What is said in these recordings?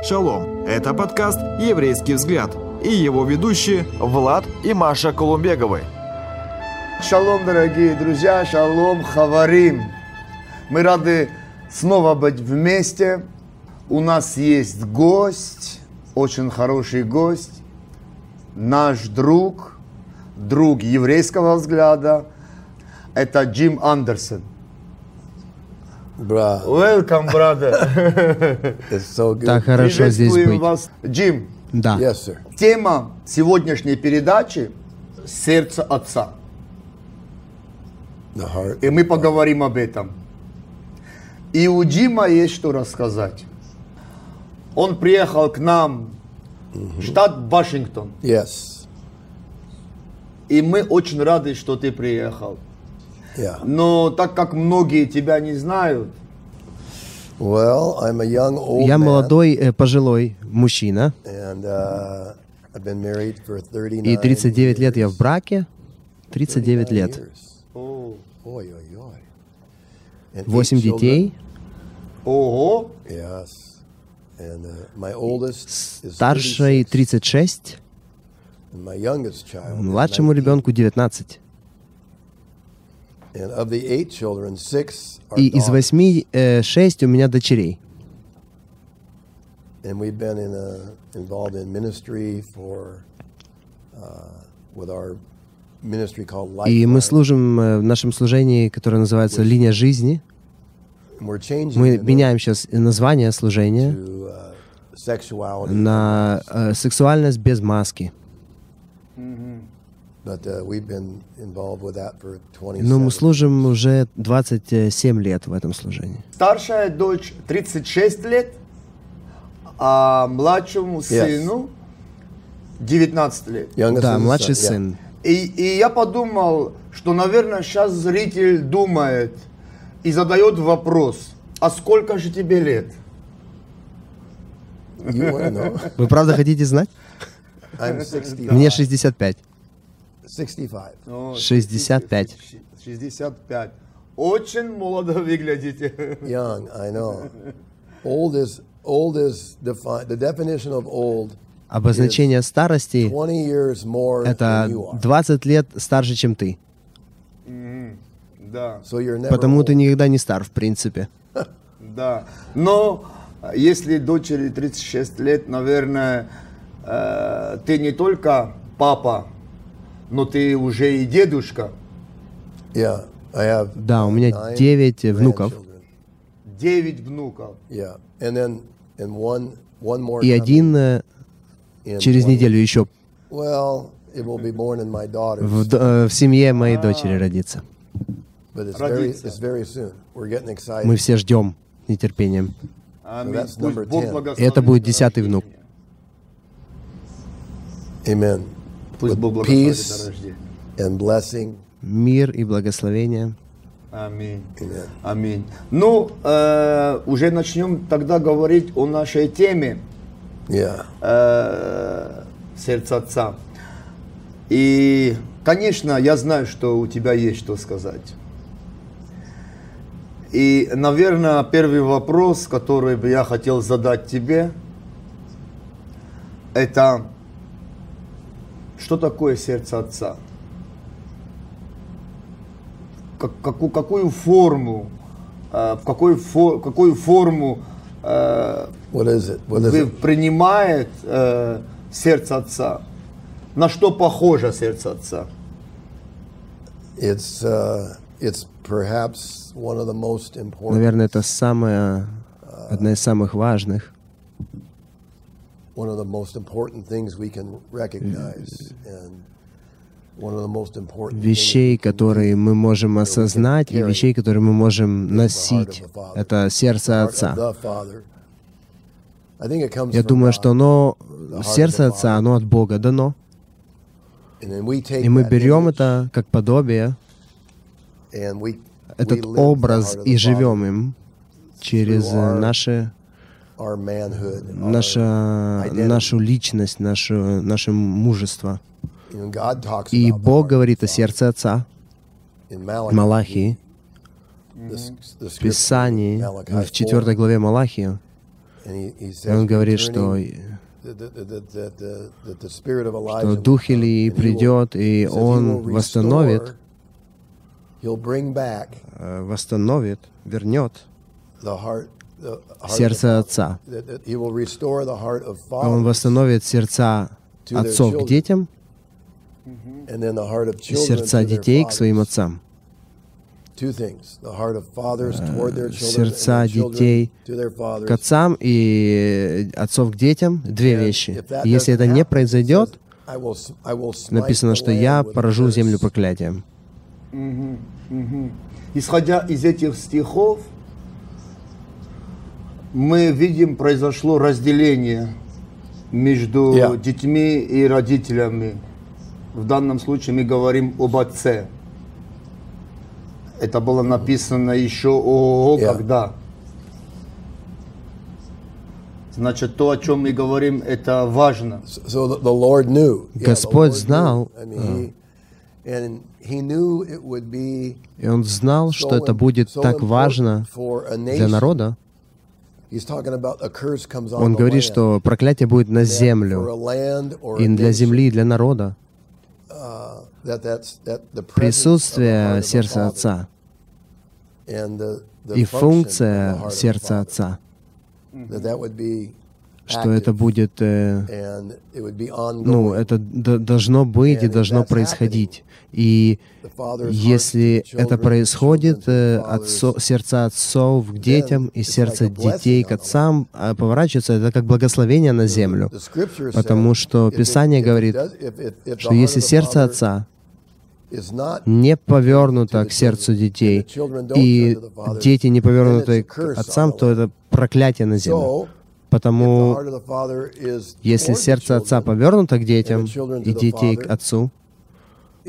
Шалом! Это подкаст «Еврейский взгляд» и его ведущие Влад и Маша Колумбеговы. Шалом, дорогие друзья, шалом, хаварим. Мы рады снова быть вместе. У нас есть гость, очень хороший гость, наш друг, друг еврейского взгляда. Это Джим Андерсон. Бра, Welcome, brother. it's so good. Так хорошо здесь быть. вас. Джим, Да. Yes, sir. тема сегодняшней передачи – сердце отца. The heart. И мы поговорим об этом. И у Джима есть что рассказать. Он приехал к нам, в штат Вашингтон. Yes. И мы очень рады, что ты приехал. Yeah. Но так как многие тебя не знают, Well, I'm a young old Я молодой, э, пожилой мужчина, and uh, I've been married for 39 и 39 лет я в браке. 39 years. лет. Ой, ой, ой. And eight 8 children. детей. ого, Yes. And uh, my oldest is Старшей 36, 36, and my youngest child is младшему 19. ребенку 19. And of the eight children, six are И из восьми э, шесть у меня дочерей. And we've been in a, involved in ministry for uh, with our ministry called И мы Lifeline. служим э, в нашем служении, которое называется «Линия жизни». Мы меняем сейчас название служения uh, на э, «Сексуальность без маски». but uh, we've been involved with that for 27. Но мы служим уже 27 лет в этом служении. старшая дочь 36 лет, а младшему сыну 19 лет. Youngest Да, младший son, yeah. сын. И, и я подумал, что, наверное, сейчас зритель думает и задает вопрос, а сколько же тебе лет? Вы правда хотите знать? I'm 60, Мне 65. 65. О, 65. 65. Очень молодо выглядите. Young, I know. Old is old is defined. The definition of old Обозначение старости 20 years more — это than you are. 20 лет старше, чем ты. Да, So Потому old. ты никогда не стар, в принципе. да. Но если дочери 36 лет, наверное, э, ты не только папа, но ты уже и дедушка. Yeah, I have. Да, у меня nine 9 внуков. Девять внуков. Yeah, and then and one one more. И один э, через one- неделю еще Well, it will be born in my в, э, в семье моей дочери родится. but it's very Родится. it's very soon. We're getting excited. Мы все ждем с нетерпением. Аминь. that's Пусть number Бог 10. благословит Это будет десятый внук. рождение. Пусть Бог благословит peace это рождение. and blessing. Мир и благословение. Аминь. Аминь. Ну, э, уже начнем тогда говорить о нашей теме Yeah. э, сердце отца. И, конечно, я знаю, что у тебя есть что сказать. И, наверное, первый вопрос, который бы я хотел задать тебе, это что такое сердце отца? Как- каку- какую форму, э, в какой фо- какую форму э, What is it? What is вы it? принимает э, сердце отца? На что похоже сердце отца? It's uh, it's perhaps one of the most important. Наверное, это самое, одна из самых важных, one of the most important things we can recognize and вещей, которые мы можем осознать, и вещей, которые мы можем носить. Это сердце Отца. Я думаю, что оно, сердце Отца, оно от Бога дано. И мы берем это как подобие, этот образ и живем им через through наша, нашу личность, нашу, наше мужество. И Бог говорит о сердце Отца Малахии, в Писании, в 4 4, главе Малахии, он говорит, что, что дух Илии придет, и он восстановит, э, восстановит, вернет сердце отца. Он восстановит сердца отцов к детям и сердца детей к своим отцам. Сердца детей. К отцам и отцов к детям две вещи. Если это не произойдет, написано, что я поражу землю проклятием. Исходя из этих стихов, мы видим, произошло разделение между Yeah. детьми и родителями. В данном случае мы говорим об отце. Это было написано еще о Yeah. когда. Значит, то, о чем мы говорим, это важно. So the, Lord knew. Yeah, Господь знал. I mean, he, and he knew it would be И он знал, что это будет так важно для народа. Он говорит, что проклятие будет на землю, и для земли, и для народа. uh, Присутствие сердца Отца и функция сердца. Отца, Что это будет, э, ну, это должно быть и должно происходить. И если это происходит, э, отцо- сердца отцов к детям и сердце детей к отцам а, поворачивается, это как благословение на землю. Потому что Писание говорит, что если сердце отца не повернуто к сердцу детей, и дети не повернуты к отцам, то это проклятие на землю. Потому если сердце отца повернуто к детям и детей к отцу,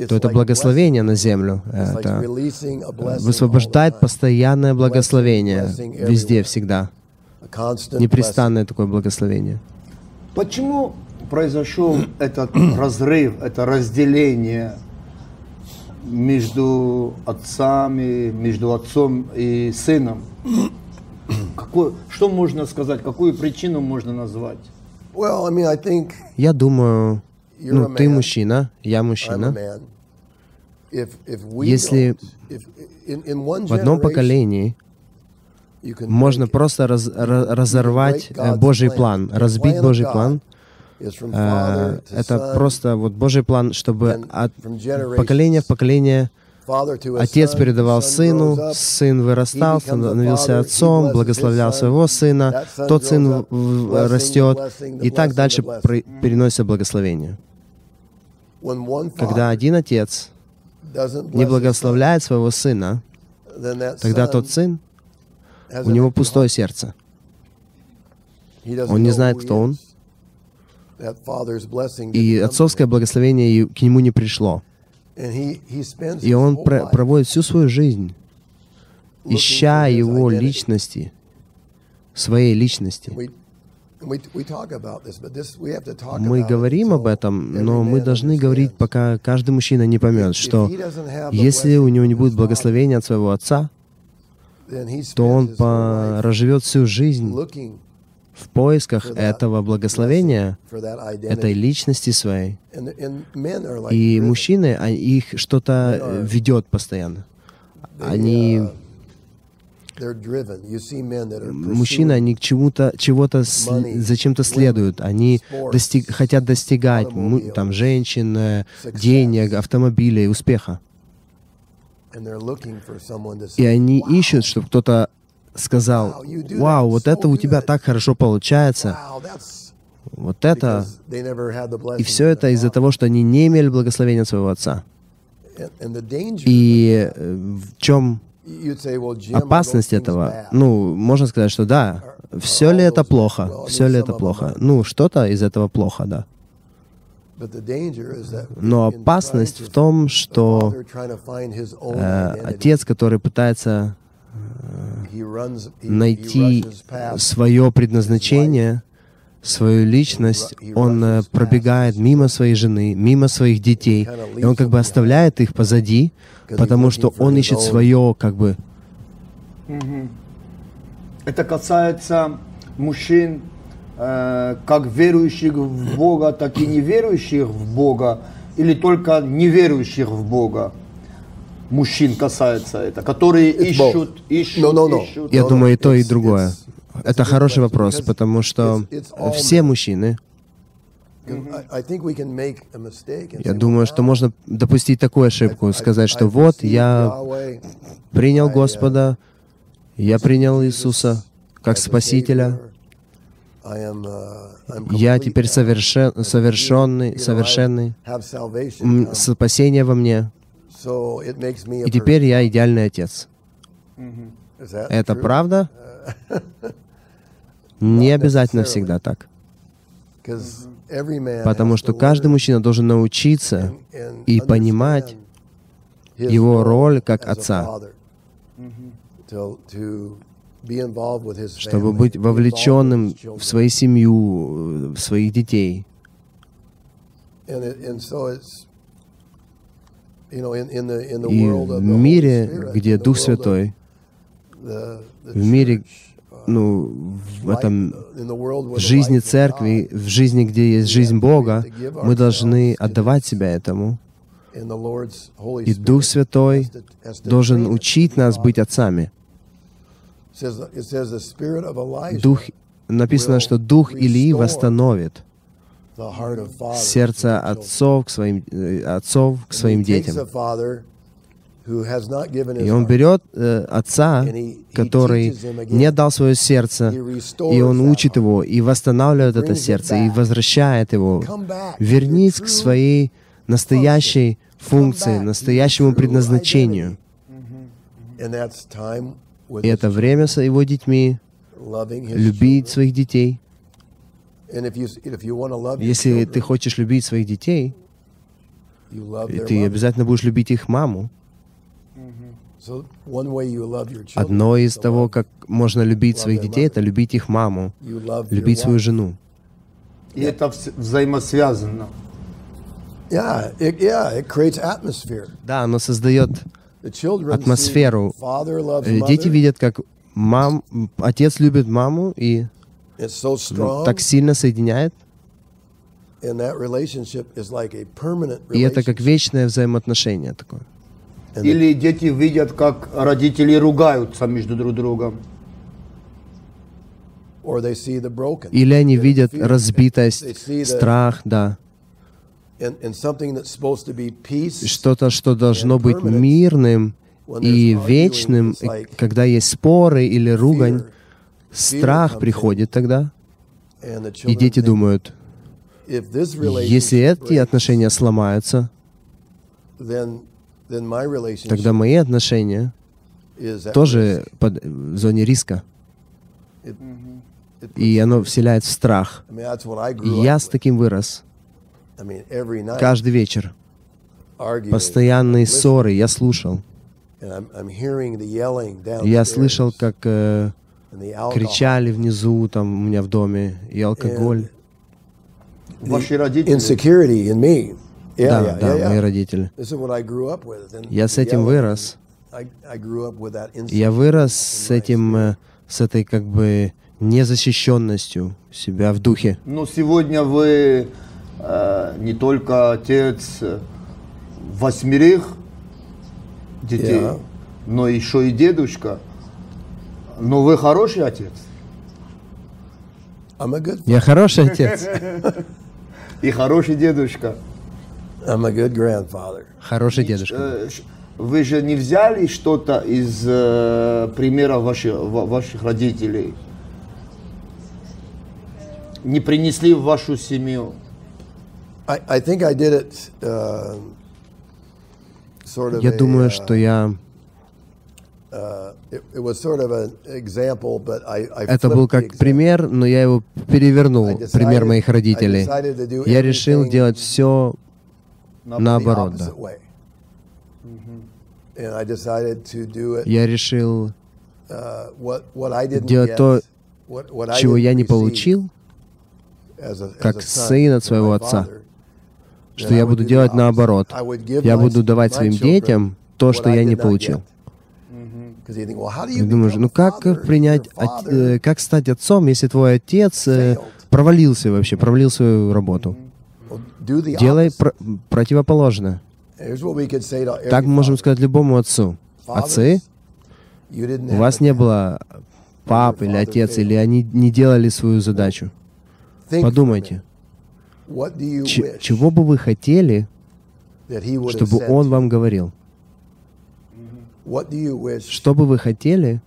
то это благословение на землю. Это the высвобождает постоянное благословение везде, всегда. Непрестанное такое благословение. Почему произошел этот разрыв, это разделение между отцами, между отцом и сыном? Какой, что можно сказать, какую причину можно назвать? Well, I mean, I think Я думаю, ну, ты мужчина, я мужчина. Если don't, if, in, in one В одном поколении можно просто раз- ра- разорвать э, Божий план, The разбить Божий план. is from Э, Это просто вот Божий план, чтобы от поколения в поколение отец передавал сыну, сын вырастал, становился отцом, благословлял своего сына, тот сын растет, и так дальше переносится благословение. Когда один отец не благословляет своего сына, тогда тот сын, у него пустое сердце. Он не знает, кто он. И отцовское благословение к нему не пришло. И он про- проводит всю свою жизнь, ища его личности, своей личности. Мы говорим об этом, но мы должны говорить, пока каждый мужчина не поймет, что если у него не будет благословения от своего отца, то он проживет всю жизнь в поисках этого благословения, этой личности своей. И мужчины, а, их что-то ведет постоянно. Они, uh, мужчины, они к чему-то, чего-то, с- money, за чем-то women, следуют. Они достиг, хотят достигать там, женщин, денег, автомобилей, успеха. И они ищут, чтобы кто-то сказал, вау, вот это у тебя так хорошо получается, вот это. И все это из-за того, что они не имели благословения своего отца. И э, в чем опасность этого? Ну, можно сказать, что да. Все ли это плохо? Все ли это плохо? Ну, что-то из этого плохо, да. Но опасность в том, что э, отец, который пытается he runs- he- he найти свое предназначение, свою личность, он э, пробегает мимо своей жены, мимо своих детей, и он как бы оставляет их позади, потому что он ищет свое, как бы, Это касается мужчин, э, как верующих в Бога, так и неверующих в Бога, или только неверующих в Бога? Мужчин касается это, которые It's ищут, both. ищут, No, no, no. ищут. Я No, думаю, и no, то, и другое. it's- it's Это хороший question, вопрос, потому что it's- все мужчины, and я думаю, что можно допустить такую ошибку, сказать, что вот я принял Господа, я принял Иисуса как Спасителя, я теперь совершен, совершенный, совершенный, спасение во мне, и теперь я идеальный отец. Это правда? Не обязательно всегда так. Потому что каждый мужчина должен научиться и понимать его роль как отца, чтобы быть вовлеченным в свою семью, в своих детей. И в мире, где Дух Святой, в мире, ну, в этом, в жизни церкви, в жизни, где есть жизнь Бога, мы должны отдавать себя этому. И Дух Святой должен учить нас быть отцами. Дух, написано, что Дух Илии восстановит сердце отцов к своим, э, отцов к своим детям. И он берет э, отца, который не дал свое сердце, и он учит его, и восстанавливает это сердце, и возвращает его. Вернись к своей настоящей функции, настоящему предназначению. И это время с его детьми, любить своих детей. Если ты хочешь любить своих детей, ты обязательно будешь любить их маму. Одно из того, как можно любить своих детей, это любить их маму, любить свою жену. И это взаимосвязано. Yeah, it, yeah, it creates atmosphere. Да, оно создает The children атмосферу. Э, mother. Дети видят, как мам, отец любит маму и It's so strong, так сильно соединяет. and that relationship is like a permanent И это как вечное взаимоотношение такое. And the- Или дети видят, как родители ругаются между друг другом. or they see the broken. Или они They видят разбитость, страх, да. and, and something that's supposed to be peace. Что-то, что должно быть мирным и вечным, когда есть споры или ругань, страх приходит тогда, и дети думают, если эти отношения сломаются, тогда мои отношения тоже под, в зоне риска. И оно вселяет в страх. И я с таким вырос. Каждый вечер. Постоянные ссоры я слушал. Я слышал, как э. Кричали внизу, там у меня в доме, и алкоголь. Ваши родители. Insecurity in me. Yeah, Да, yeah, да, yeah, мои родители. Я с этим вырос. Я вырос с этим, э, с этой как бы незащищенностью себя в духе. Но сегодня вы э, не только отец восьмерых детей, Yeah. но еще и дедушка. Но вы хороший отец. Good, Я хороший отец, И хороший дедушка. I'm a good grandfather. хороший дедушка. Э, Вы же не взяли что-то из э, примера ваших, ва- ваших родителей? Не принесли в вашу семью? Of. Я думаю, uh, что я... Это был как пример, но я его перевернул, пример моих родителей. Я решил делать все наоборот, да. Я решил uh, делать то, чего я не получил, как сын от своего отца. что я буду делать наоборот. Я буду давать своим детям то, что я не получил. И думаешь, ну как принять, от- э, как стать отцом, если твой отец э, провалился вообще, провалил свою работу? Делай про- противоположное. Так мы можем сказать любому отцу. Отцы, у вас не было пап или отец, или они не делали свою задачу. Подумайте, чего бы вы хотели, чтобы он вам говорил? Что бы вы хотели,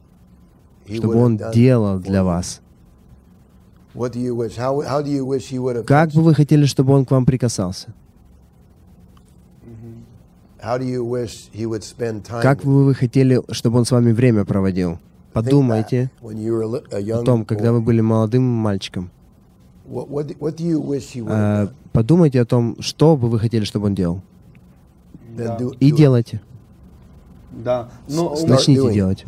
чтобы он делал для вас? Как бы вы хотели, чтобы он к вам прикасался? Как бы вы хотели, чтобы он с вами время проводил? Подумайте о том, когда вы были молодым мальчиком. А, Подумайте о том, что бы вы хотели, чтобы он делал. И делайте. Да. Но у- Начните делать.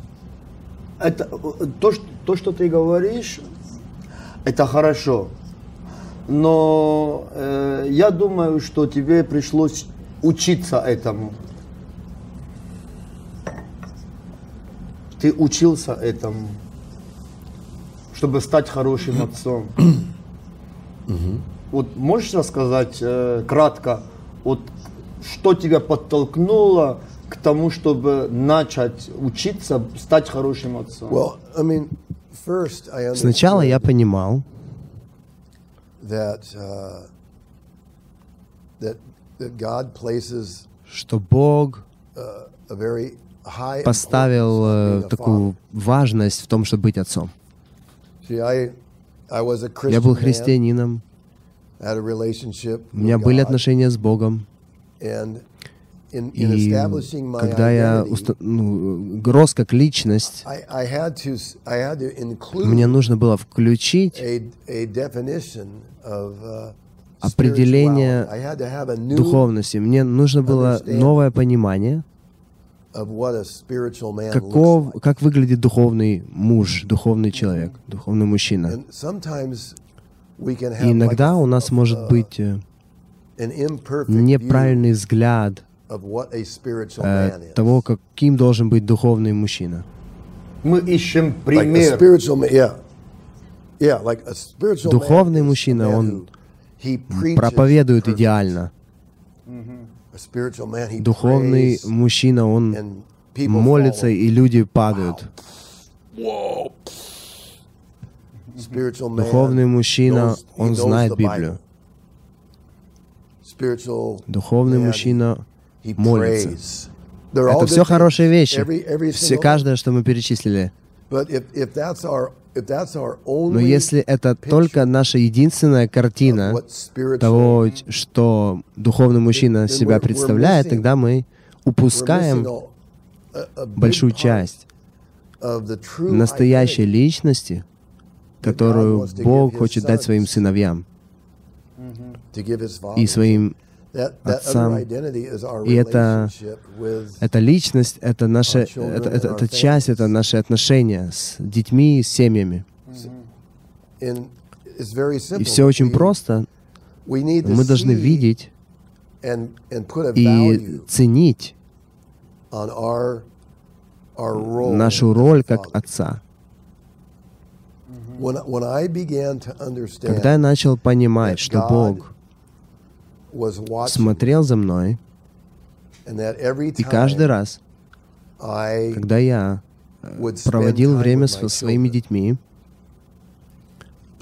это, э, то, что, то, что ты говоришь, это хорошо. Но э, я думаю, что тебе пришлось учиться этому. Ты учился этому, чтобы стать хорошим отцом. Вот можешь рассказать э, кратко, вот что тебя подтолкнуло к тому, чтобы начать учиться стать хорошим отцом? Сначала я понимал, that uh, that that God places что Бог a very high поставил a такую важность в том, чтобы быть отцом. See, I I was a Christian Я был man, христианином, had a relationship у меня были God, отношения с Богом, and и когда я уста- ну, рос как личность, мне нужно было включить uh, Определение духовности. Мне нужно было новое понимание, of what a spiritual man каков, как выглядит духовный муж, духовный человек, духовный мужчина. И иногда у нас может быть э, неправильный взгляд view of what a spiritual э, man is. того, каким должен быть духовный мужчина. Мы ищем пример. spiritual man, yeah. Yeah, like a spiritual Духовный мужчина, он who- he preaches Проповедует идеально. Духовный мужчина, он молится, и люди падают. Духовный мужчина, он знает Библию. Духовный мужчина he молится. Это все хорошие вещи. Все, каждое, что мы перечислили. Но если это только наша единственная картина того, что духовный мужчина себя представляет, тогда мы упускаем большую часть настоящей личности, которую Бог хочет дать своим сыновьям father. и своим отцам. И это- Эта личность, это наша, это, это, это часть, это наши отношения с детьми и с семьями. И все очень просто. Мы должны видеть и ценить нашу роль как отца. Когда я начал понимать, что Бог смотрел за мной, и каждый раз, когда я проводил время со своими детьми,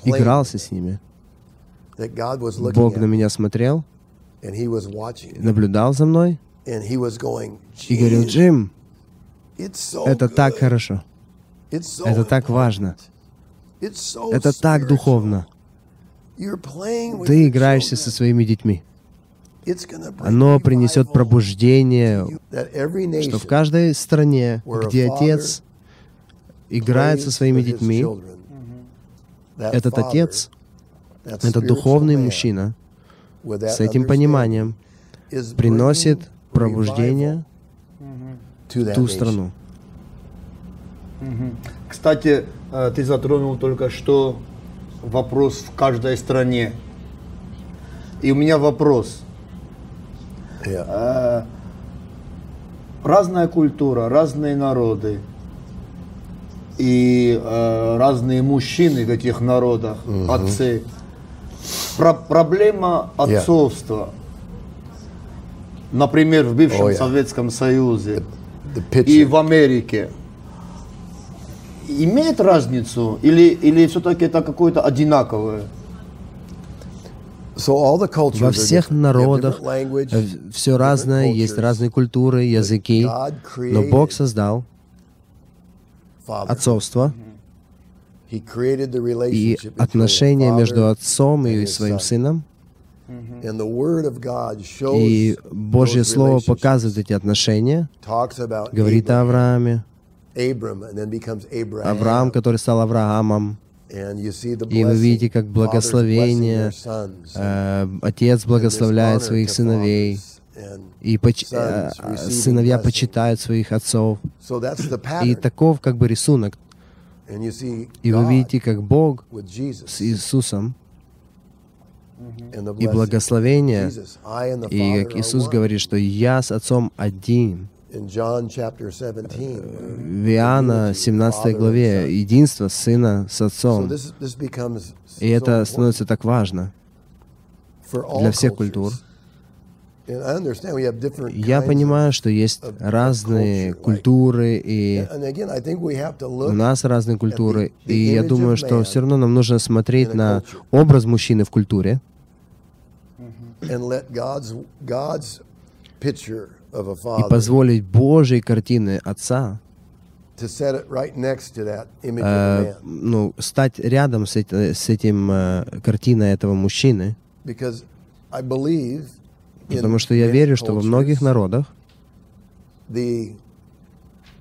игрался с ними, Бог на меня смотрел, наблюдал за мной и говорил, "Jim, Джим, это так хорошо, это так важно, это так духовно. Ты играешься со своими детьми. Оно принесет пробуждение, что в каждой стране, где отец играет со своими детьми, этот отец, этот духовный мужчина с этим пониманием приносит пробуждение в ту страну. Кстати, э, ты затронул только что вопрос в каждой стране. И у меня вопрос. Yeah. Разная культура, разные народы. и э, разные мужчины в этих народах, отцы. Про- проблема Yeah. отцовства. Например, в бывшем Oh, yeah. Советском Союзе The и picture. в Америке. Имеет разницу или, или все-таки это какое-то одинаковое? So all the cultures Во всех народах different language, все разное, есть cultures. разные культуры, языки, God но Бог created создал отцовство и relationship between a отношения father между отцом and и своим son. сыном. And the word of God shows И Божье Слово relationships. показывает эти отношения, Talks about говорит о Abraham, Аврааме, Abram, and then becomes Abraham. Авраам, который стал Авраамом. И вы видите, как благословение, э, Отец благословляет своих сыновей, и поч- э, receiving сыновья почитают своих отцов. И таков как бы рисунок. И вы видите, как Бог с Иисусом. The и благословение, и как Иисус говорит, что «Я с Отцом один». In John chapter 17, В Иоанна unity, 17 Father главе единство Сына с Отцом. И это становится так важно. для всех культур. Я понимаю, что есть разные культуры, и у нас разные культуры. И я думаю, что все равно нам нужно смотреть на образ мужчины в культуре и позволить Божьей картины Отца э, ну, стать рядом с, с этим э, картиной этого мужчины. Потому что я верю, что во многих народах the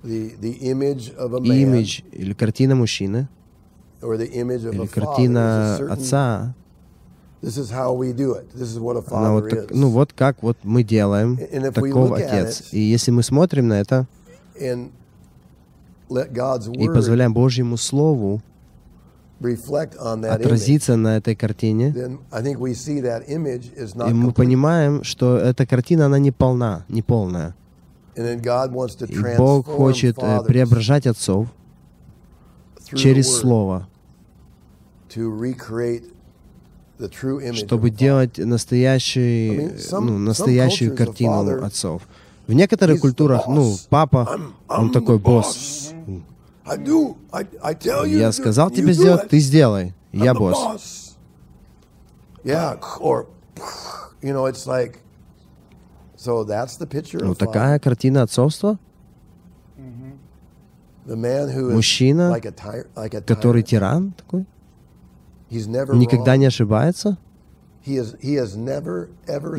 the the image of a man имидж или картина мужчины или картина отца, This is how we do it. This is what a father вот is. ну вот как вот мы делаем, at отец. it- И если мы смотрим на это и позволяем Божьему Слову отразиться на этой картине, и мы понимаем, что эта картина, она не полна, не полная. И Бог хочет э, преображать отцов через Слово, чтобы делать настоящий, ну, настоящую картину отцов. В некоторых культурах, ну, папа, он такой босс. Я сказал тебе сделать, ты сделай. Я босс. Ну, такая картина отцовства, Мужчина, который тиран такой, никогда wrong. не ошибается и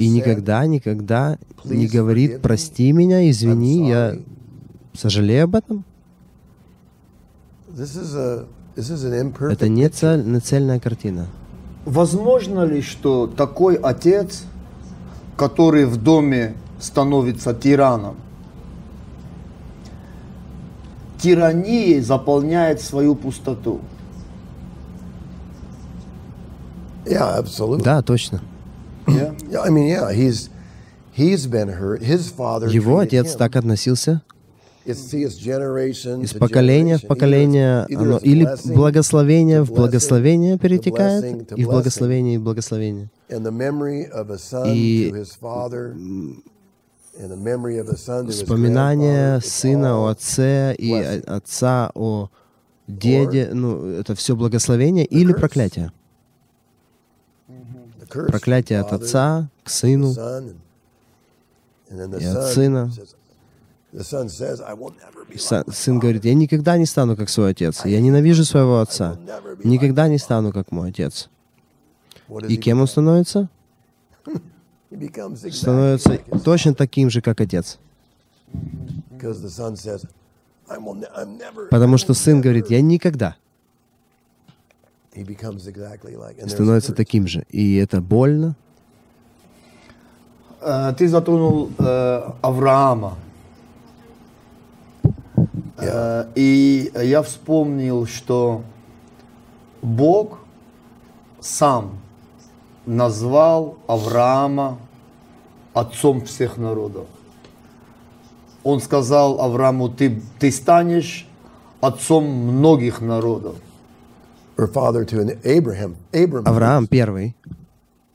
никогда, никогда не говорит, прости меня, извини, я сожалею об этом. This is a. This is an imperfect. Это не, picture. цель, не цельная картина. Возможно ли, что такой отец, который в доме становится тираном, тиранией заполняет свою пустоту? Yeah, absolutely. Да, точно. Yeah? I mean, yeah, he's he's been hurt. His father. Его отец так относился. Из поколения в поколение, оно или благословение в благословение перетекает, и в благословение, и в благословение. И Вспоминание сына о отце и отца о деде, ну, это все благословение или проклятие. Проклятие от отца к сыну. и от сына. Сын говорит, я никогда не стану как свой отец. Я ненавижу своего отца. Никогда не стану как мой отец. И кем он становится? Становится точно таким же, как отец. Потому что сын never." говорит, я никогда. He becomes exactly like. And there's Становится таким же. И это больно. Э, Ты затронул э, Авраама. Э, И я вспомнил, что Бог сам назвал Авраама отцом всех народов. Он сказал Аврааму, ты, ты станешь отцом многих народов. or father to an Abraham. Abraham. Авраам первый.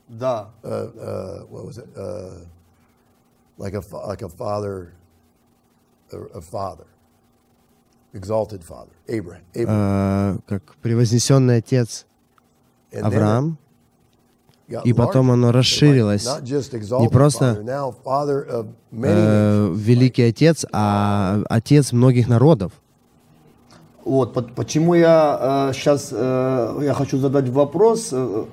Да. Uh, uh, what was it? Uh, like a like a father, a, a father, exalted father. Abraham. Abraham. э, как превознесенный отец Авраам. и потом оно расширилось. Не просто э, великий отец, а отец многих народов. Вот, по- почему я сейчас я хочу задать вопрос, э,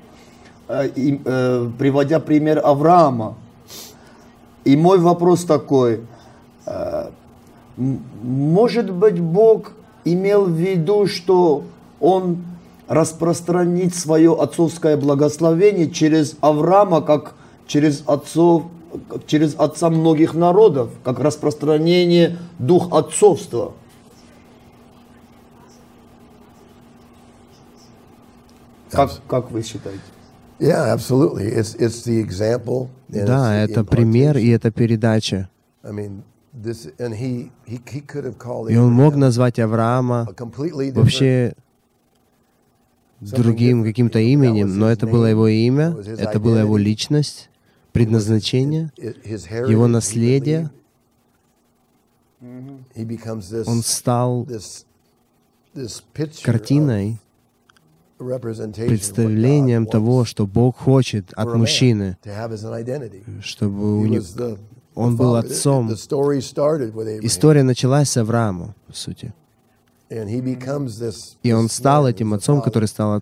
э, и, э, приводя пример Авраама. И мой вопрос такой: э, может быть Бог имел в виду, что Он распространит свое отцовское благословение через Авраама, как через отцов, через отца многих народов, как распространение дух отцовства. Как, как вы считаете? Yeah, absolutely. It's it's the example. and Да, it's the это пример и это передача. I mean, this, and he he he could have called И он мог назвать Авраама вообще другим каким-то именем, но это было его имя, это была его личность, предназначение, его наследие. believed. He becomes this Он стал this this picture картиной, of representation of what представлением того, что Бог хочет от мужчины, чтобы у него... Он был отцом. История началась с Авраама, по сути. И он стал этим отцом, который стал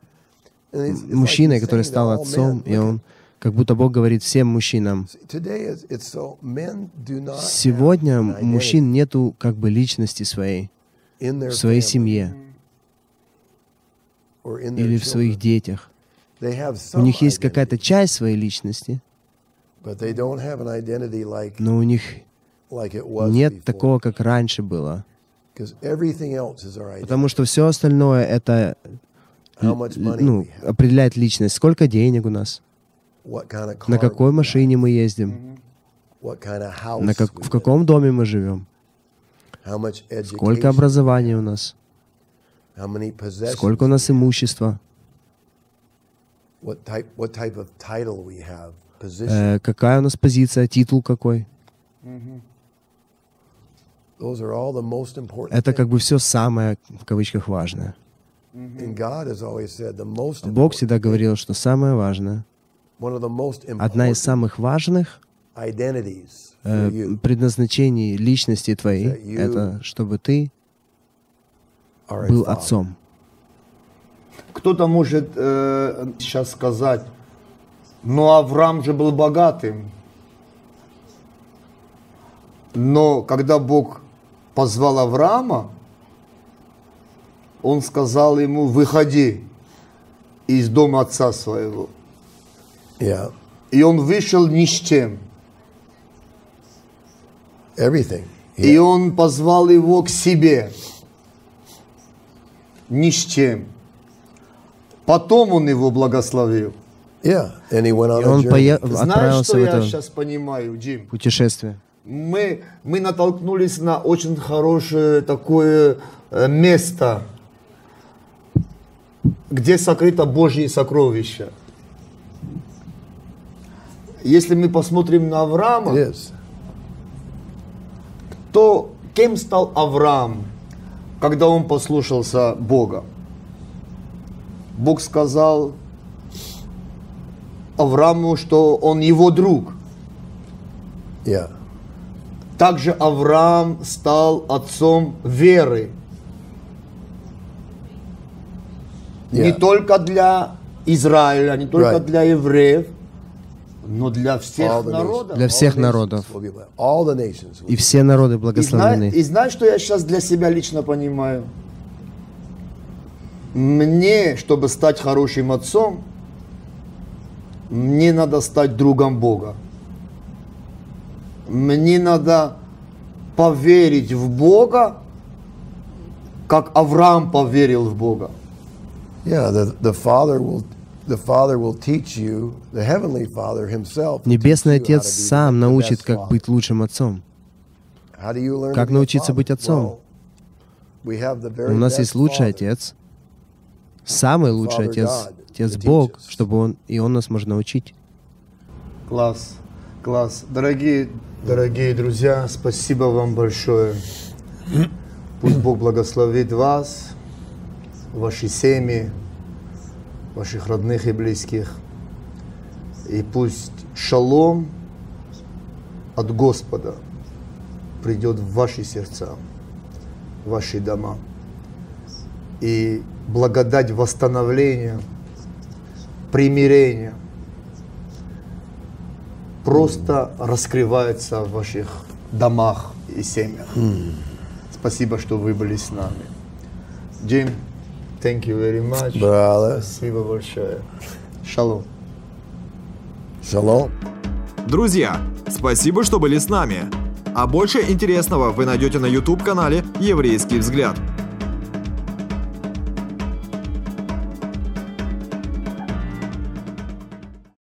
мужчиной, который стал отцом, и он, как будто Бог говорит всем мужчинам, сегодня у мужчин нету как бы личности своей, в своей семье или в своих детях. У них есть какая-то часть своей личности, но у них нет такого, как раньше было. Потому что все остальное это ну, определяет личность. Сколько денег у нас, на какой машине мы ездим, на как, в каком доме мы живем, сколько образования у нас, сколько у нас имущества, э, какая у нас позиция, титул какой. Important Это как бы все самое, в кавычках, важное. The most Бог всегда говорил, что самое важное, одна из самых важных э, предназначений личности твоей, это чтобы ты был отцом. Кто-то может э, сейчас сказать, но Авраам же был богатым. Но когда Бог позвал Авраама, он сказал ему, выходи из дома отца своего. Yeah, И он вышел ни с чем. everything. И он позвал его к себе. Ни с чем. Потом он его благословил. Yeah, and he went on И он пое- Знаешь, что в я сейчас понимаю, Джим? путешествие. Мы, мы натолкнулись на очень хорошее такое э, место, где сокрыто Божье сокровище. Если мы посмотрим на Авраама, is. то кем стал Авраам, когда он послушался Бога? Бог сказал Аврааму, что он его друг. Yeah. Также Авраам стал отцом веры. Не Yeah. только для Израиля, не только Right. для евреев, но для всех народов. Для всех народов. И все народы И, зна- благословлены. и знаешь, что я сейчас для себя лично понимаю? Мне, чтобы стать хорошим отцом, мне надо стать другом Бога. Мне надо поверить в Бога, как Авраам поверил в Бога. Yeah, the, the Father will Небесный Отец сам научит, как быть лучшим отцом. Как научиться быть отцом? У нас есть лучший. Отец, самый лучший Отец, Отец Бог, чтобы Он, и Он нас может научить. Класс, класс. Дорогие, дорогие друзья, спасибо вам большое. Пусть Бог благословит вас, ваши семьи, ваших родных и близких. И пусть шалом от Господа придет в ваши сердца, в ваши дома. И благодать восстановления, примирения просто раскрывается в ваших домах и семьях. Спасибо, что вы были с нами. Джим, thank you very much. Brother. Спасибо большое. Шалом. Shalom. Друзья, спасибо, что были с нами. А больше интересного вы найдете на YouTube-канале «Еврейский взгляд».